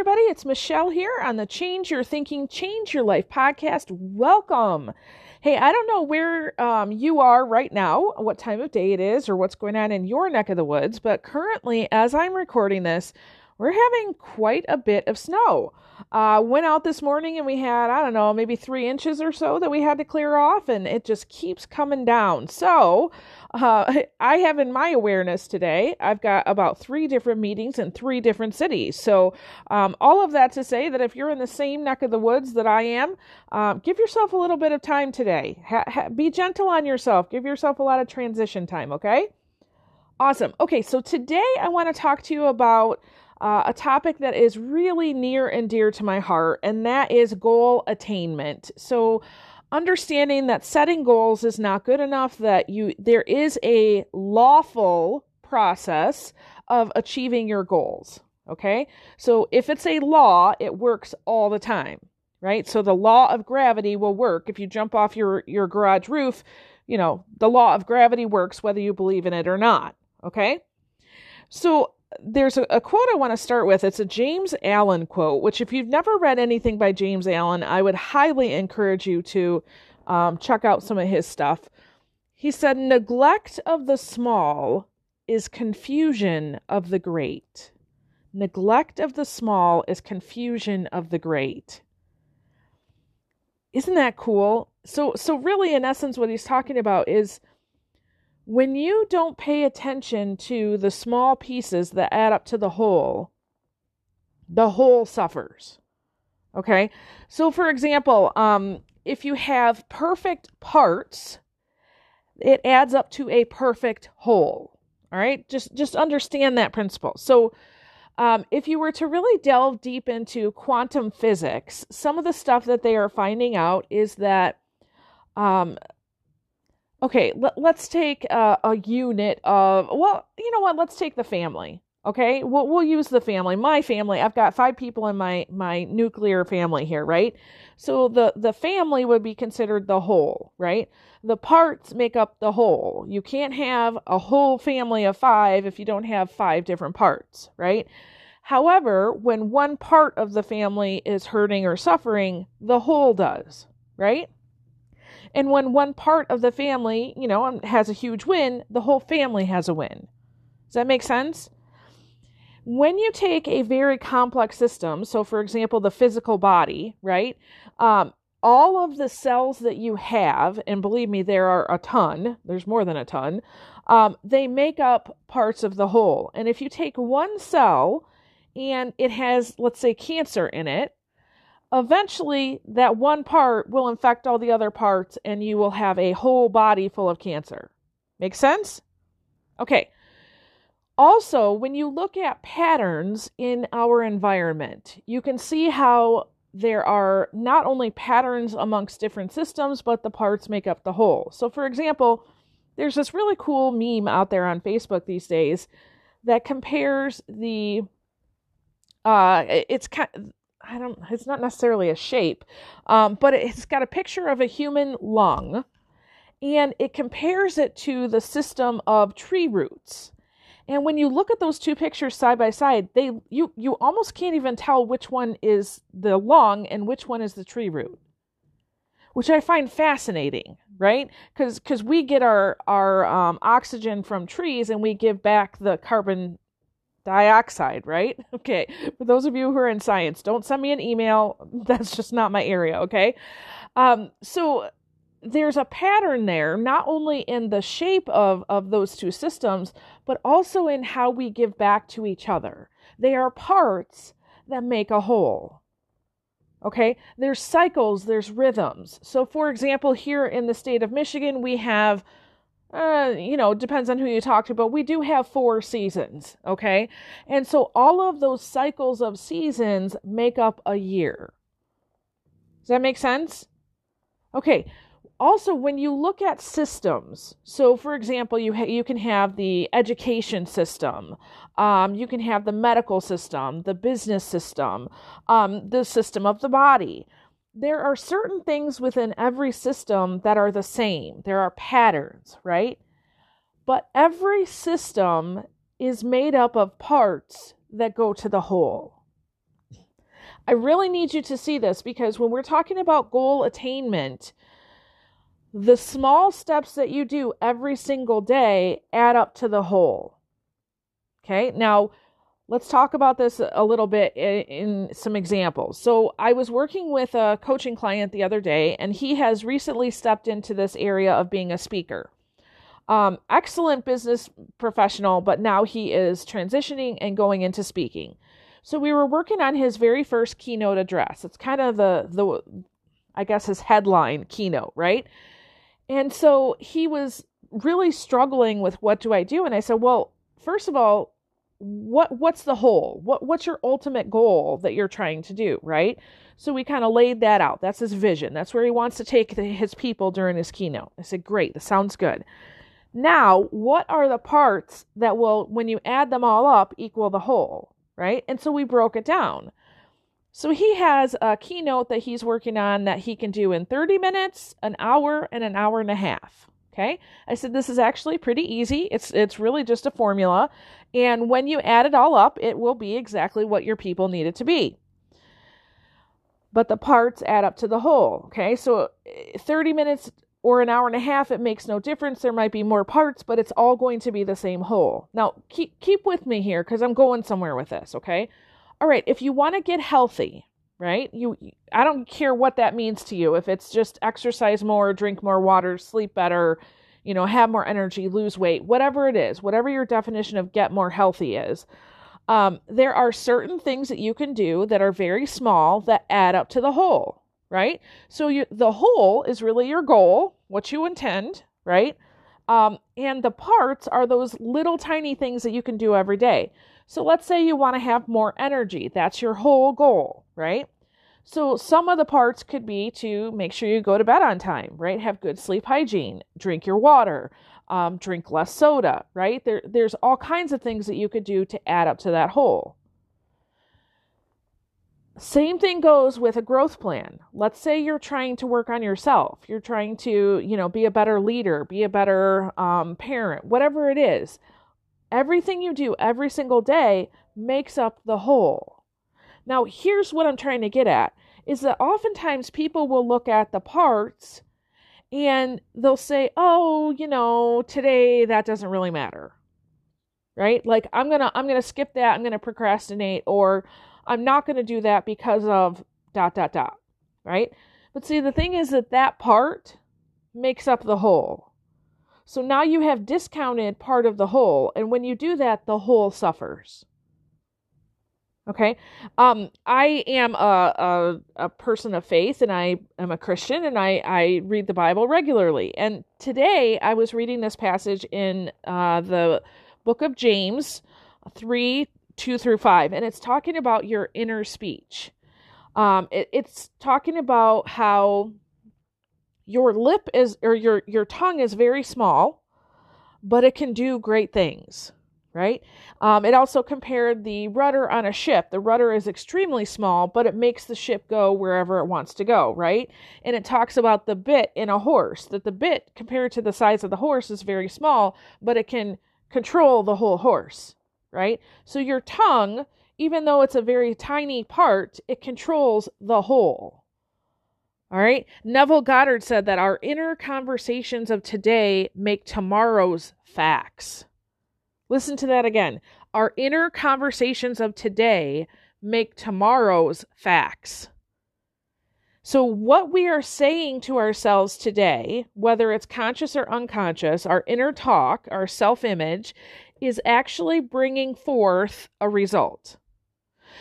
everybody. It's Michelle here on the Change Your Thinking, Change Your Life podcast. Welcome. Hey, I don't know where um, you are right now, what time of day it is, or what's going on in your neck of the woods, but currently, as I'm recording this, we're having quite a bit of snow. Uh, went out this morning and we had, I don't know, maybe three inches or so that we had to clear off, and it just keeps coming down. So, uh, I have in my awareness today, I've got about three different meetings in three different cities. So, um, all of that to say that if you're in the same neck of the woods that I am, um, give yourself a little bit of time today. Ha- ha- be gentle on yourself. Give yourself a lot of transition time, okay? Awesome. Okay, so today I want to talk to you about uh, a topic that is really near and dear to my heart, and that is goal attainment. So, understanding that setting goals is not good enough, that you there is a lawful process of achieving your goals. Okay, so if it's a law, it works all the time, right? So the law of gravity will work if you jump off your your garage roof. You know, the law of gravity works whether you believe in it or not. Okay, so there's a, a, quote I want to start with. It's a James Allen quote, which, if you've never read anything by James Allen, I would highly encourage you to um, check out some of his stuff. He said, Neglect of the small is confusion of the great. Neglect of the small is confusion of the great. Isn't that cool? So, so really, in essence, what he's talking about is when you don't pay attention to the small pieces that add up to the whole, the whole suffers. Okay? So for example, um if you have perfect parts, it adds up to a perfect whole. All right? Just just understand that principle. So um, if you were to really delve deep into quantum physics, some of the stuff that they are finding out is that um, okay, let, us take a, a unit of, well, you know what? Let's take the family. Okay, we'll we'll use the family. My family. I've got five people in my my nuclear family here, right? So the the family would be considered the whole, right? The parts make up the whole. You can't have a whole family of five if you don't have five different parts, right? However, when one part of the family is hurting or suffering, the whole does, right? And when one part of the family, you know, has a huge win, the whole family has a win. Does that make sense? When you take a very complex system, so for example, the physical body, right? Um, all of the cells that you have, and believe me, there are a ton, there's more than a ton, um, they make up parts of the whole. And if you take one cell and it has, let's say, cancer in it, eventually that one part will infect all the other parts and you will have a whole body full of cancer. Make sense? Okay. Also, when you look at patterns in our environment, you can see how there are not only patterns amongst different systems, but the parts make up the whole. So, for example, there's this really cool meme out there on Facebook these days that compares the uh it's kind I don't, it's not necessarily a shape, um, but it's got a picture of a human lung and it compares it to the system of tree roots. And when you look at those two pictures side by side, they you you almost can't even tell which one is the lung and which one is the tree root. Which I find fascinating, right? Because because we get our our um, oxygen from trees and we give back the carbon dioxide, right? Okay. For those of you who are in science, don't send me an email. That's just not my area, okay? Um, so there's a pattern there, not only in the shape of, of those two systems, but also in how we give back to each other. They are parts that make a whole. Okay, there's cycles, there's rhythms. So, for example, here in the state of Michigan, we have uh, you know, depends on who you talk to, but we do have four seasons, okay? And so all of those cycles of seasons make up a year. Does that make sense? Okay. Also, when you look at systems, so for example, you ha- you can have the education system, um, you can have the medical system, the business system, um, the system of the body there are certain things within every system that are the same. There are patterns, right? But every system is made up of parts that go to the whole. I really need you to see this because when we're talking about goal attainment, the small steps that you do every single day add up to the whole. Okay, now let's talk about this a little bit in, in, some examples. So, I was working with a coaching client the other day, and he has recently stepped into this area of being a speaker. Um, excellent business professional, but now he is transitioning and going into speaking. So we were working on his very first keynote address. It's kind of the the I guess his headline keynote, right? And so he was really struggling with what do I do? And I said, well, first of all, what what's the whole? What what's your ultimate goal that you're trying to do, right? So we kind of laid that out. That's his vision. That's where he wants to take the, his people during his keynote. I said, great, that sounds good. Now, what are the parts that will, when you add them all up, equal the whole, right? And so we broke it down. So he has a keynote that he's working on that he can do in 30 minutes, an hour, and an hour and a half. Okay. I said this is actually pretty easy. It's it's really just a formula. And when you add it all up, it will be exactly what your people need it to be. But the parts add up to the whole. Okay. So eh, 30 minutes or an hour and a half, it makes no difference. There might be more parts, but it's all going to be the same whole. Now, keep keep with me here because I'm going somewhere with this, okay? all right, if you want to get healthy, right? You I don't care what that means to you. If it's just exercise more, drink more water, sleep better, you know, have more energy, lose weight, whatever it is, whatever your definition of get more healthy is. Um, there are certain things that you can do that are very small that add up to the whole, right? So you, the whole is really your goal, what you intend, right? Um, and the parts are those little tiny things that you can do every day. So let's say you want to have more energy. That's your whole goal, right? So some of the parts could be to make sure you go to bed on time, right? Have good sleep hygiene, drink your water, um, drink less soda, right? There, there's all kinds of things that you could do to add up to that whole. Same thing goes with a growth plan. Let's say you're trying to work on yourself. You're trying to, you know, be a better leader, be a better um, parent, whatever it is. Everything you do every single day makes up the whole. Now, here's what I'm trying to get at is that oftentimes people will look at the parts and they'll say, "Oh, you know, today that doesn't really matter." Right? Like I'm going to I'm going to skip that, I'm going to procrastinate or I'm not going to do that because of dot dot dot, right? But see, the thing is that that part makes up the whole. So now you have discounted part of the whole, and when you do that, the whole suffers. Okay. Um, I am a, a, a person of faith and I am a Christian and I, I read the Bible regularly. And today I was reading this passage in uh, the book of James 3 2 through 5, and it's talking about your inner speech. Um, it, it's talking about how your lip is or your your tongue is very small but it can do great things right um, it also compared the rudder on a ship the rudder is extremely small but it makes the ship go wherever it wants to go right and it talks about the bit in a horse that the bit compared to the size of the horse is very small but it can control the whole horse right so your tongue even though it's a very tiny part it controls the whole all right. Neville Goddard said that our inner conversations of today make tomorrow's facts. Listen to that again. Our inner conversations of today make tomorrow's facts. So, what we are saying to ourselves today, whether it's conscious or unconscious, our inner talk, our self image, is actually bringing forth a result.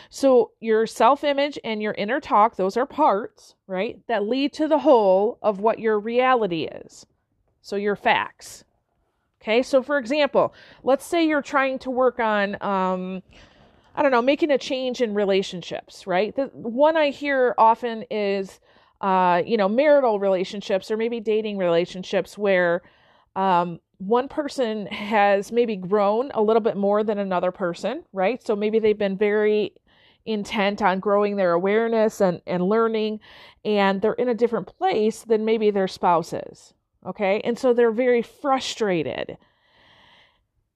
So, your self image and your inner talk, those are parts, right, that lead to the whole of what your reality is. So, your facts. Okay, so for example, let's say you're trying to work on, um, I don't know, making a change in relationships, right? The one I hear often is, uh, you know, marital relationships or maybe dating relationships where um, one person has maybe grown a little bit more than another person, right? So maybe they've been very intent on growing their awareness and, and learning, and they're in a different place than maybe their spouse is. Okay. And so they're very frustrated.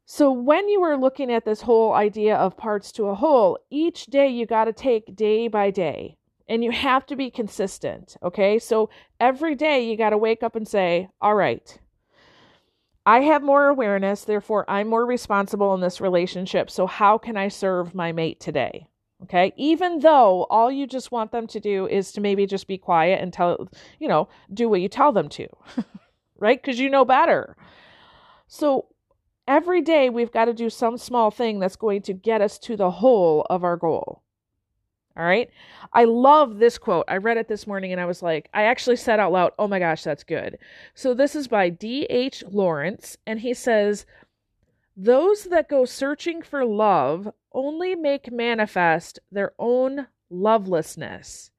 So, when you are looking at this whole idea of parts to a whole, each day you got to take day by day and you have to be consistent. Okay. So, every day you got to wake up and say, All right, I have more awareness, therefore, I'm more responsible in this relationship. So, how can I serve my mate today? Okay. Even though all you just want them to do is to maybe just be quiet and tell, you know, do what you tell them to, right? Because you know better. So, every day we've got to do some small thing that's going to get us to the whole of our goal. All right. I love this quote. I read it this morning and I was like, I actually said out loud, oh my gosh, that's good. So this is by D.H. Lawrence, and he says, Those that go searching for love only make manifest their own lovelessness.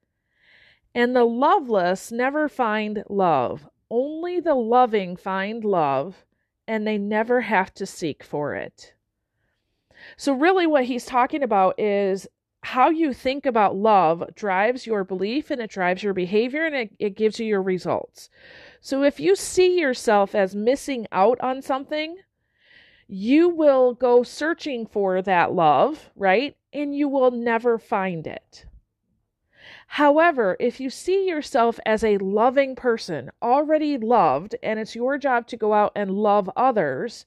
And the loveless never find love. Only the loving find love, and they never have to seek for it. So, really, what he's talking about is how you think about love drives your belief and it drives your behavior and it, it gives you your results. So if you see yourself as missing out on something, you will go searching for that love, right? And you will never find it. However, if you see yourself as a loving person, already loved, and it's your job to go out and love others,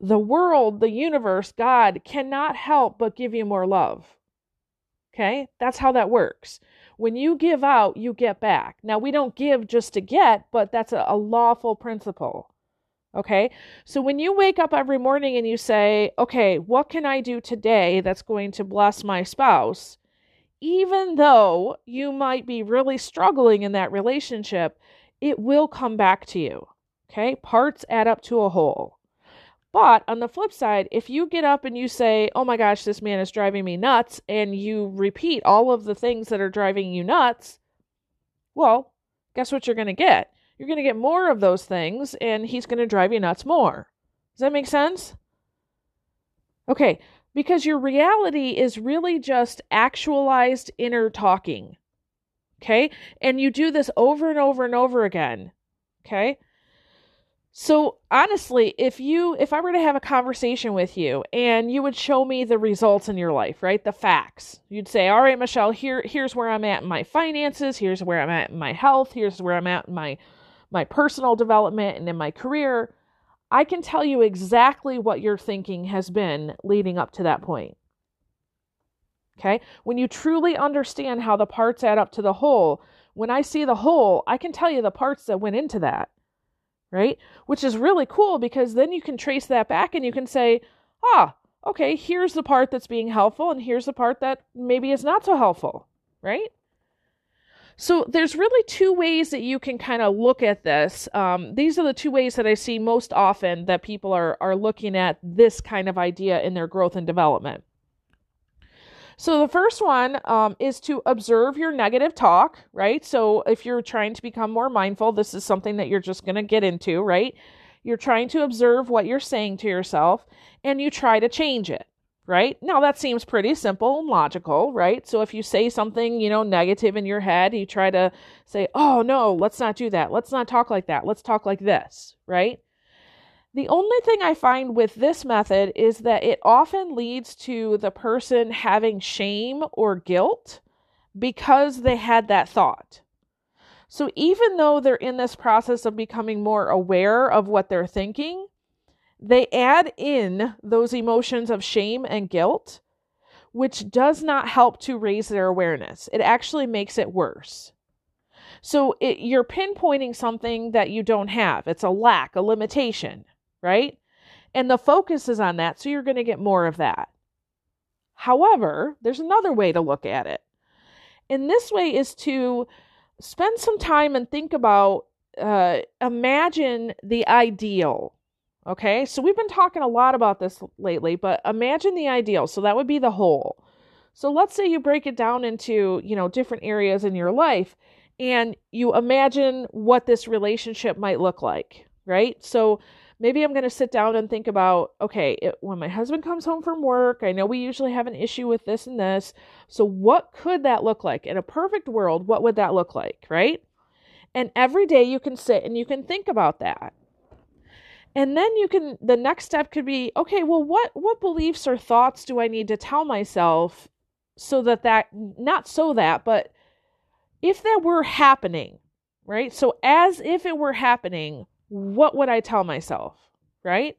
the world, the universe, God cannot help but give you more love. Okay? That's how that works. When you give out, you get back. Now, we don't give just to get, but that's a, a lawful principle. Okay? So when you wake up every morning and you say, okay, what can I do today that's going to bless my spouse? Even though you might be really struggling in that relationship, it will come back to you. Okay? Parts add up to a whole. But on the flip side, if you get up and you say, oh my gosh, this man is driving me nuts, and you repeat all of the things that are driving you nuts, well, guess what you're going to get? You're going to get more of those things, and he's going to drive you nuts more. Does that make sense? Okay, because your reality is really just actualized inner talking. Okay, and you do this over and over and over again. Okay, so honestly, if you if I were to have a conversation with you and you would show me the results in your life, right? The facts. You'd say, "All right, Michelle, here here's where I'm at in my finances, here's where I'm at in my health, here's where I'm at in my my personal development and in my career." I can tell you exactly what your thinking has been leading up to that point. Okay? When you truly understand how the parts add up to the whole, when I see the whole, I can tell you the parts that went into that right? Which is really cool because then you can trace that back and you can say, ah, okay, here's the part that's being helpful and here's the part that maybe is not so helpful, right? So there's really two ways that you can kind of look at this. Um, these are the two ways that I see most often that people are are looking at this kind of idea in their growth and development. So the first one um, is to observe your negative talk, right? So if you're trying to become more mindful, this is something that you're just going to get into, right? You're trying to observe what you're saying to yourself and you try to change it, right? Now that seems pretty simple and logical, right? So if you say something, you know, negative in your head, you try to say, "Oh no, let's not do that. Let's not talk like that. Let's talk like this," right? The only thing I find with this method is that it often leads to the person having shame or guilt because they had that thought. So even though they're in this process of becoming more aware of what they're thinking, they add in those emotions of shame and guilt, which does not help to raise their awareness. It actually makes it worse. So it, you're pinpointing something that you don't have. It's a lack, a limitation right? And the focus is on that, so you're going to get more of that. However, there's another way to look at it. And this way is to spend some time and think about, uh, imagine the ideal. Okay, so we've been talking a lot about this lately, but imagine the ideal. So that would be the whole. So let's say you break it down into, you know, different areas in your life and you imagine what this relationship might look like, right? So maybe I'm going to sit down and think about okay, it, when my husband comes home from work, I know we usually have an issue with this and this. So, what could that look like? In a perfect world, what would that look like, right? And every day you can sit and you can think about that. And then you can the next step could be okay, well what what beliefs or thoughts do I need to tell myself so that that not so that, but if that were happening, right? So as if it were happening, what would I tell myself, right?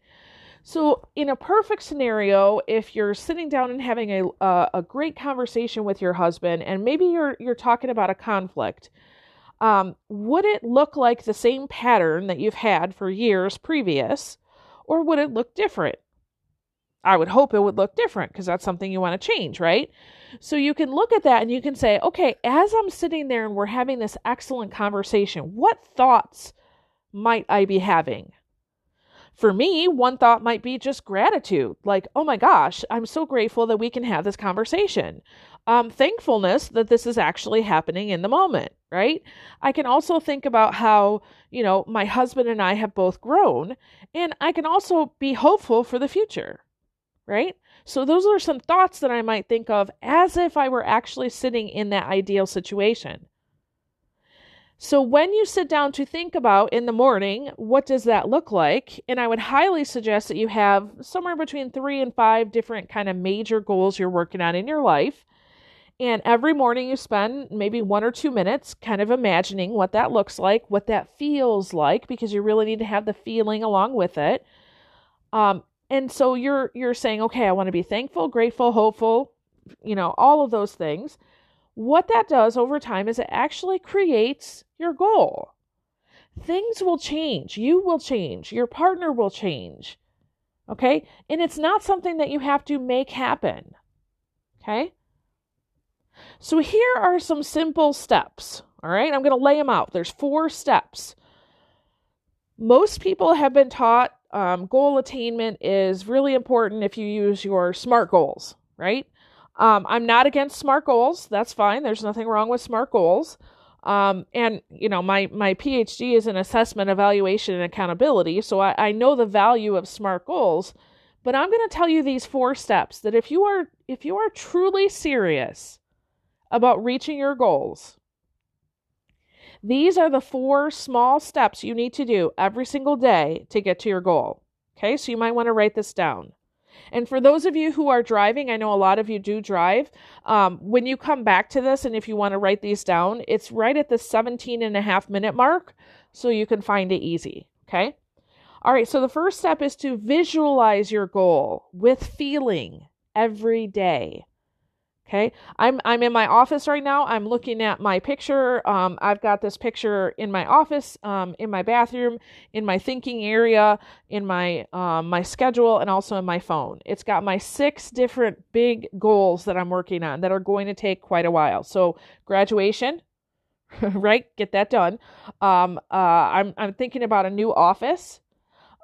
So, in a perfect scenario, if you're sitting down and having a uh, a great conversation with your husband, and maybe you're you're talking about a conflict, um, would it look like the same pattern that you've had for years previous, or would it look different? I would hope it would look different because that's something you want to change, right? So you can look at that and you can say, okay, as I'm sitting there and we're having this excellent conversation, what thoughts might I be having? For me, one thought might be just gratitude. Like, oh my gosh, I'm so grateful that we can have this conversation. Um, thankfulness that this is actually happening in the moment, right? I can also think about how, you know, my husband and I have both grown, and I can also be hopeful for the future, right? So, those are some thoughts that I might think of as if I were actually sitting in that ideal situation. So when you sit down to think about in the morning, what does that look like? And I would highly suggest that you have somewhere between 3 and 5 different kind of major goals you're working on in your life. And every morning you spend maybe 1 or 2 minutes kind of imagining what that looks like, what that feels like because you really need to have the feeling along with it. Um and so you're you're saying, "Okay, I want to be thankful, grateful, hopeful, you know, all of those things." What that does over time is it actually creates your goal. Things will change. You will change. Your partner will change. Okay? And it's not something that you have to make happen. Okay? So here are some simple steps. All right? I'm going to lay them out. There's four steps. Most people have been taught um, goal attainment is really important if you use your SMART goals, right? Um, I'm not against SMART goals. That's fine. There's nothing wrong with SMART goals. Um, and you know, my my PhD is in assessment, evaluation, and accountability, so I, I know the value of SMART goals. But I'm going to tell you these four steps that if you are if you are truly serious about reaching your goals, these are the four small steps you need to do every single day to get to your goal. Okay, so you might want to write this down. And for those of you who are driving, I know a lot of you do drive. Um, when you come back to this, and if you want to write these down, it's right at the 17 and a half minute mark, so you can find it easy. Okay. All right. So the first step is to visualize your goal with feeling every day. Okay, I'm I'm in my office right now. I'm looking at my picture. Um, I've got this picture in my office, um, in my bathroom, in my thinking area, in my um, my schedule, and also in my phone. It's got my six different big goals that I'm working on that are going to take quite a while. So graduation, right? Get that done. Um, uh, I'm I'm thinking about a new office.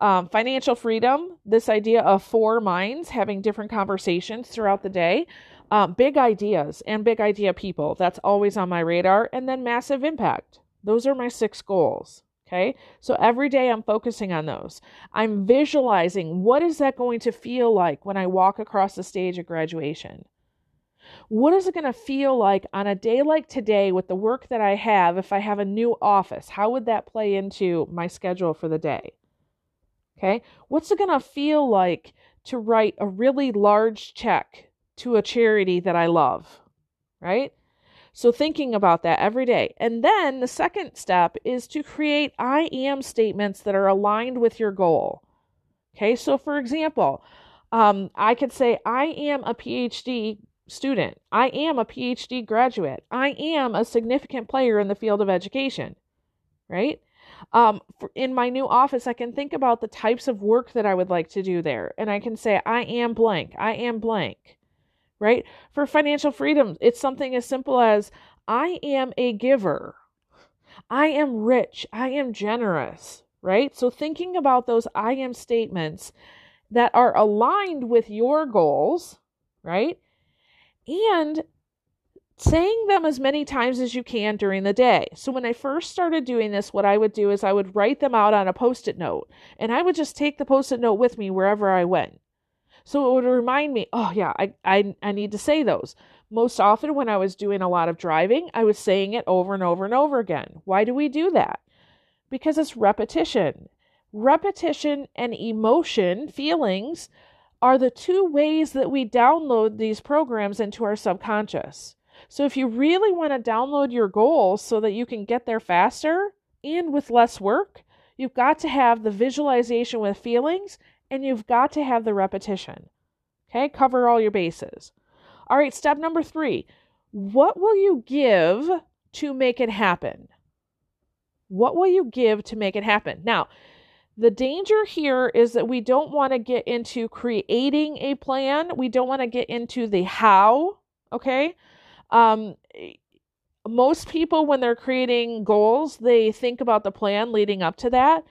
Um, financial freedom, this idea of four minds having different conversations throughout the day. Um, big ideas and big idea people. That's always on my radar. And then massive impact. Those are my six goals. Okay. So every day I'm focusing on those. I'm visualizing what is that going to feel like when I walk across the stage at graduation? What is it going to feel like on a day like today with the work that I have if I have a new office? How would that play into my schedule for the day? Okay. What's it going to feel like to write a really large check to a charity that I love, right? So thinking about that every day. And then the second step is to create I am statements that are aligned with your goal. Okay, so for example, um, I could say, I am a PhD student. I am a PhD graduate. I am a significant player in the field of education, right? Um, for, in my new office, I can think about the types of work that I would like to do there. And I can say, I am blank. I am blank right? For financial freedom, it's something as simple as I am a giver. I am rich. I am generous, right? So thinking about those I am statements that are aligned with your goals, right? And saying them as many times as you can during the day. So when I first started doing this, what I would do is I would write them out on a post-it note and I would just take the post-it note with me wherever I went. So it would remind me, oh yeah, I, I I need to say those. Most often when I was doing a lot of driving, I was saying it over and over and over again. Why do we do that? Because it's repetition. repetition and emotion, feelings, are the two ways that we download these programs into our subconscious. So if you really want to download your goals so that you can get there faster and with less work, you've got to have the visualization with feelings and you've got to have the repetition. Okay, cover all your bases. All right, step number three what will you give to make it happen? What will you give to make it happen? Now, the danger here is that we don't want to get into creating a plan. We don't want to get into the how. Okay. Um, most people, when they're creating goals, they think about the plan leading up to that.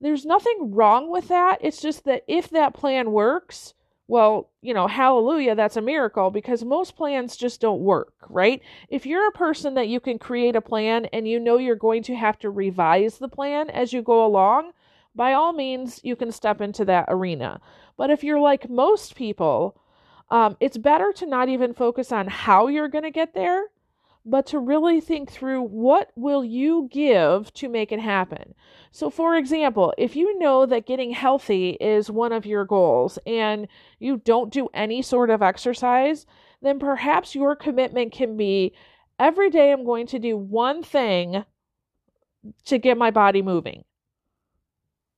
There's nothing wrong with that. It's just that if that plan works, well, you know, hallelujah, that's a miracle because most plans just don't work, right? If you're a person that you can create a plan and you know you're going to have to revise the plan as you go along, by all means, you can step into that arena. But if you're like most people, um, it's better to not even focus on how you're going to get there but to really think through what will you give to make it happen. So for example, if you know that getting healthy is one of your goals and you don't do any sort of exercise, then perhaps your commitment can be every day I'm going to do one thing to get my body moving.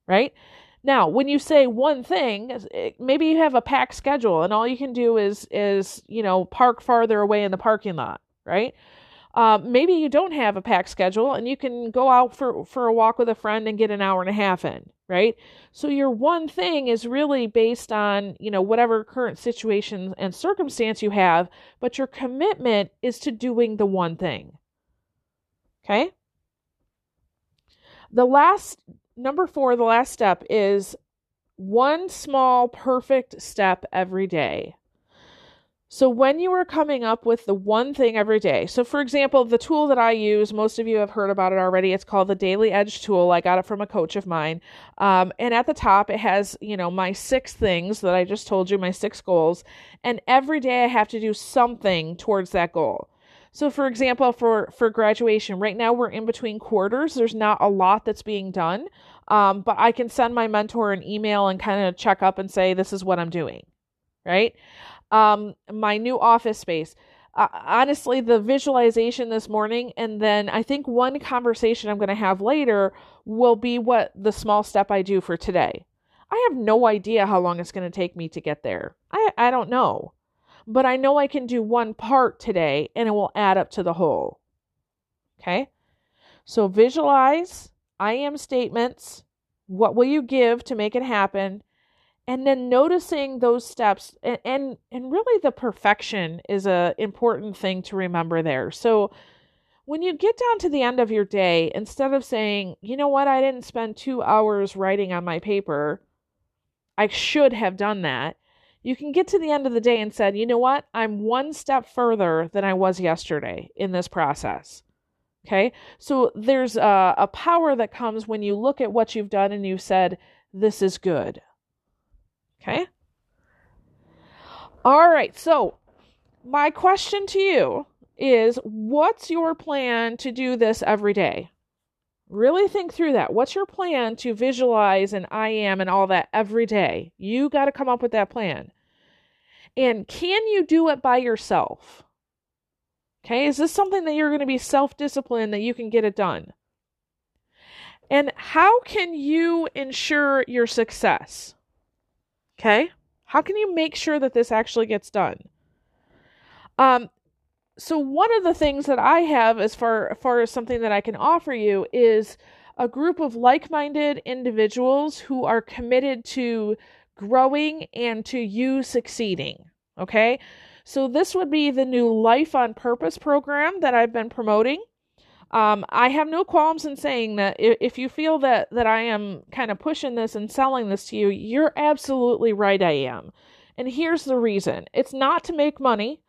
Right? Now, when you say one thing, eh, maybe you have a packed schedule and all you can do is is, you know, park farther away in the parking lot, right? Uh, maybe you don't have a packed schedule and you can go out for, for a walk with a friend and get an hour and a half in, right? So your one thing is really based on, you know, whatever current situation and circumstance you have, but your commitment is to doing the one thing. Okay? The last, number four, the last step is one small perfect step every day. So when you are coming up with the one thing every day, so for example, the tool that I use, most of you have heard about it already. It's called the Daily Edge tool. I got it from a coach of mine. Um, and at the top, it has, you know, my six things that I just told you, my six goals. And every day I have to do something towards that goal. So for example, for, for graduation, right now we're in between quarters. There's not a lot that's being done. Um, but I can send my mentor an email and kind of check up and say, this is what I'm doing. Right um, my new office space. Uh, honestly, the visualization this morning, and then I think one conversation I'm going to have later will be what the small step I do for today. I have no idea how long it's going to take me to get there. I, I don't know. But I know I can do one part today and it will add up to the whole. Okay? So visualize, I am statements. What will you give to make it happen? And then noticing those steps and, and and really the perfection is a important thing to remember there. So when you get down to the end of your day instead of saying you know what? I didn't spend two hours writing on my paper. I should have done that you can get to the end of the day and said you know what? I'm one step further than i was yesterday in this process. Okay? So there's a, a power that comes when you look at what you've done and you said this is good Okay? All right, so my question to you is what's your plan to do this every day? Really think through that. What's your plan to visualize and I am and all that every day? You got to come up with that plan. And can you do it by yourself? Okay, is this something that you're going to be self disciplined that you can get it done? And how can you ensure your success? Okay? How can you make sure that this actually gets done? Um, so one of the things that I have as far, as far as something that I can offer you is a group of like-minded individuals who are committed to growing and to you succeeding. Okay? So this would be the new Life on Purpose program that I've been promoting. Um, I have no qualms in saying that if you feel that that I am kind of pushing this and selling this to you, you're absolutely right. I am, and here's the reason: it's not to make money;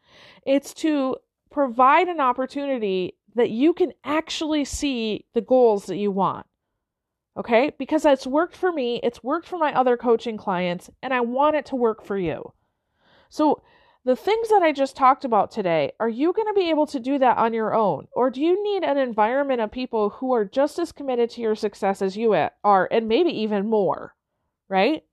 it's to provide an opportunity that you can actually see the goals that you want. Okay, because it's worked for me, it's worked for my other coaching clients, and I want it to work for you. So the things that I just talked about today, are you going to be able to do that on your own? Or do you need an environment of people who are just as committed to your success as you are, and maybe even more, right?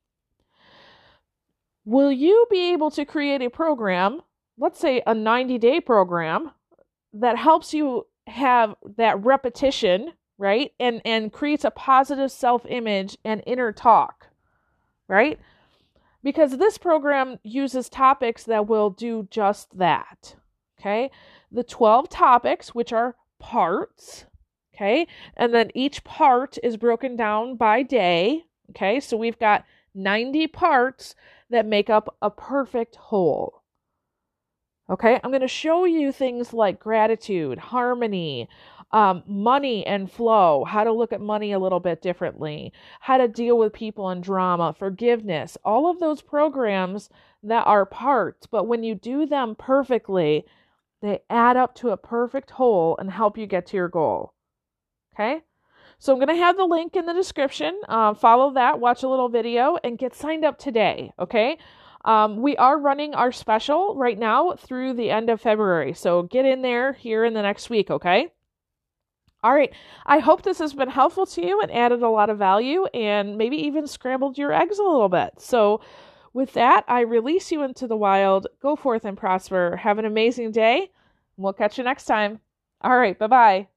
Will you be able to create a program, let's say a 90 day program, that helps you have that repetition, right? And, and creates a positive self image and inner talk, right? Because this program uses topics that will do just that. Okay. The 12 topics, which are parts. Okay. And then each part is broken down by day. Okay. So we've got 90 parts that make up a perfect whole. Okay. I'm going to show you things like gratitude, harmony, um, money and flow, how to look at money a little bit differently, how to deal with people and drama, forgiveness, all of those programs that are parts. But when you do them perfectly, they add up to a perfect whole and help you get to your goal. Okay? So I'm going to have the link in the description. Uh, follow that, watch a little video, and get signed up today. Okay? Um, we are running our special right now through the end of February. So get in there here in the next week. Okay? All right. I hope this has been helpful to you and added a lot of value and maybe even scrambled your eggs a little bit. So, with that, I release you into the wild. Go forth and prosper. Have an amazing day. We'll catch you next time. All right. Bye bye.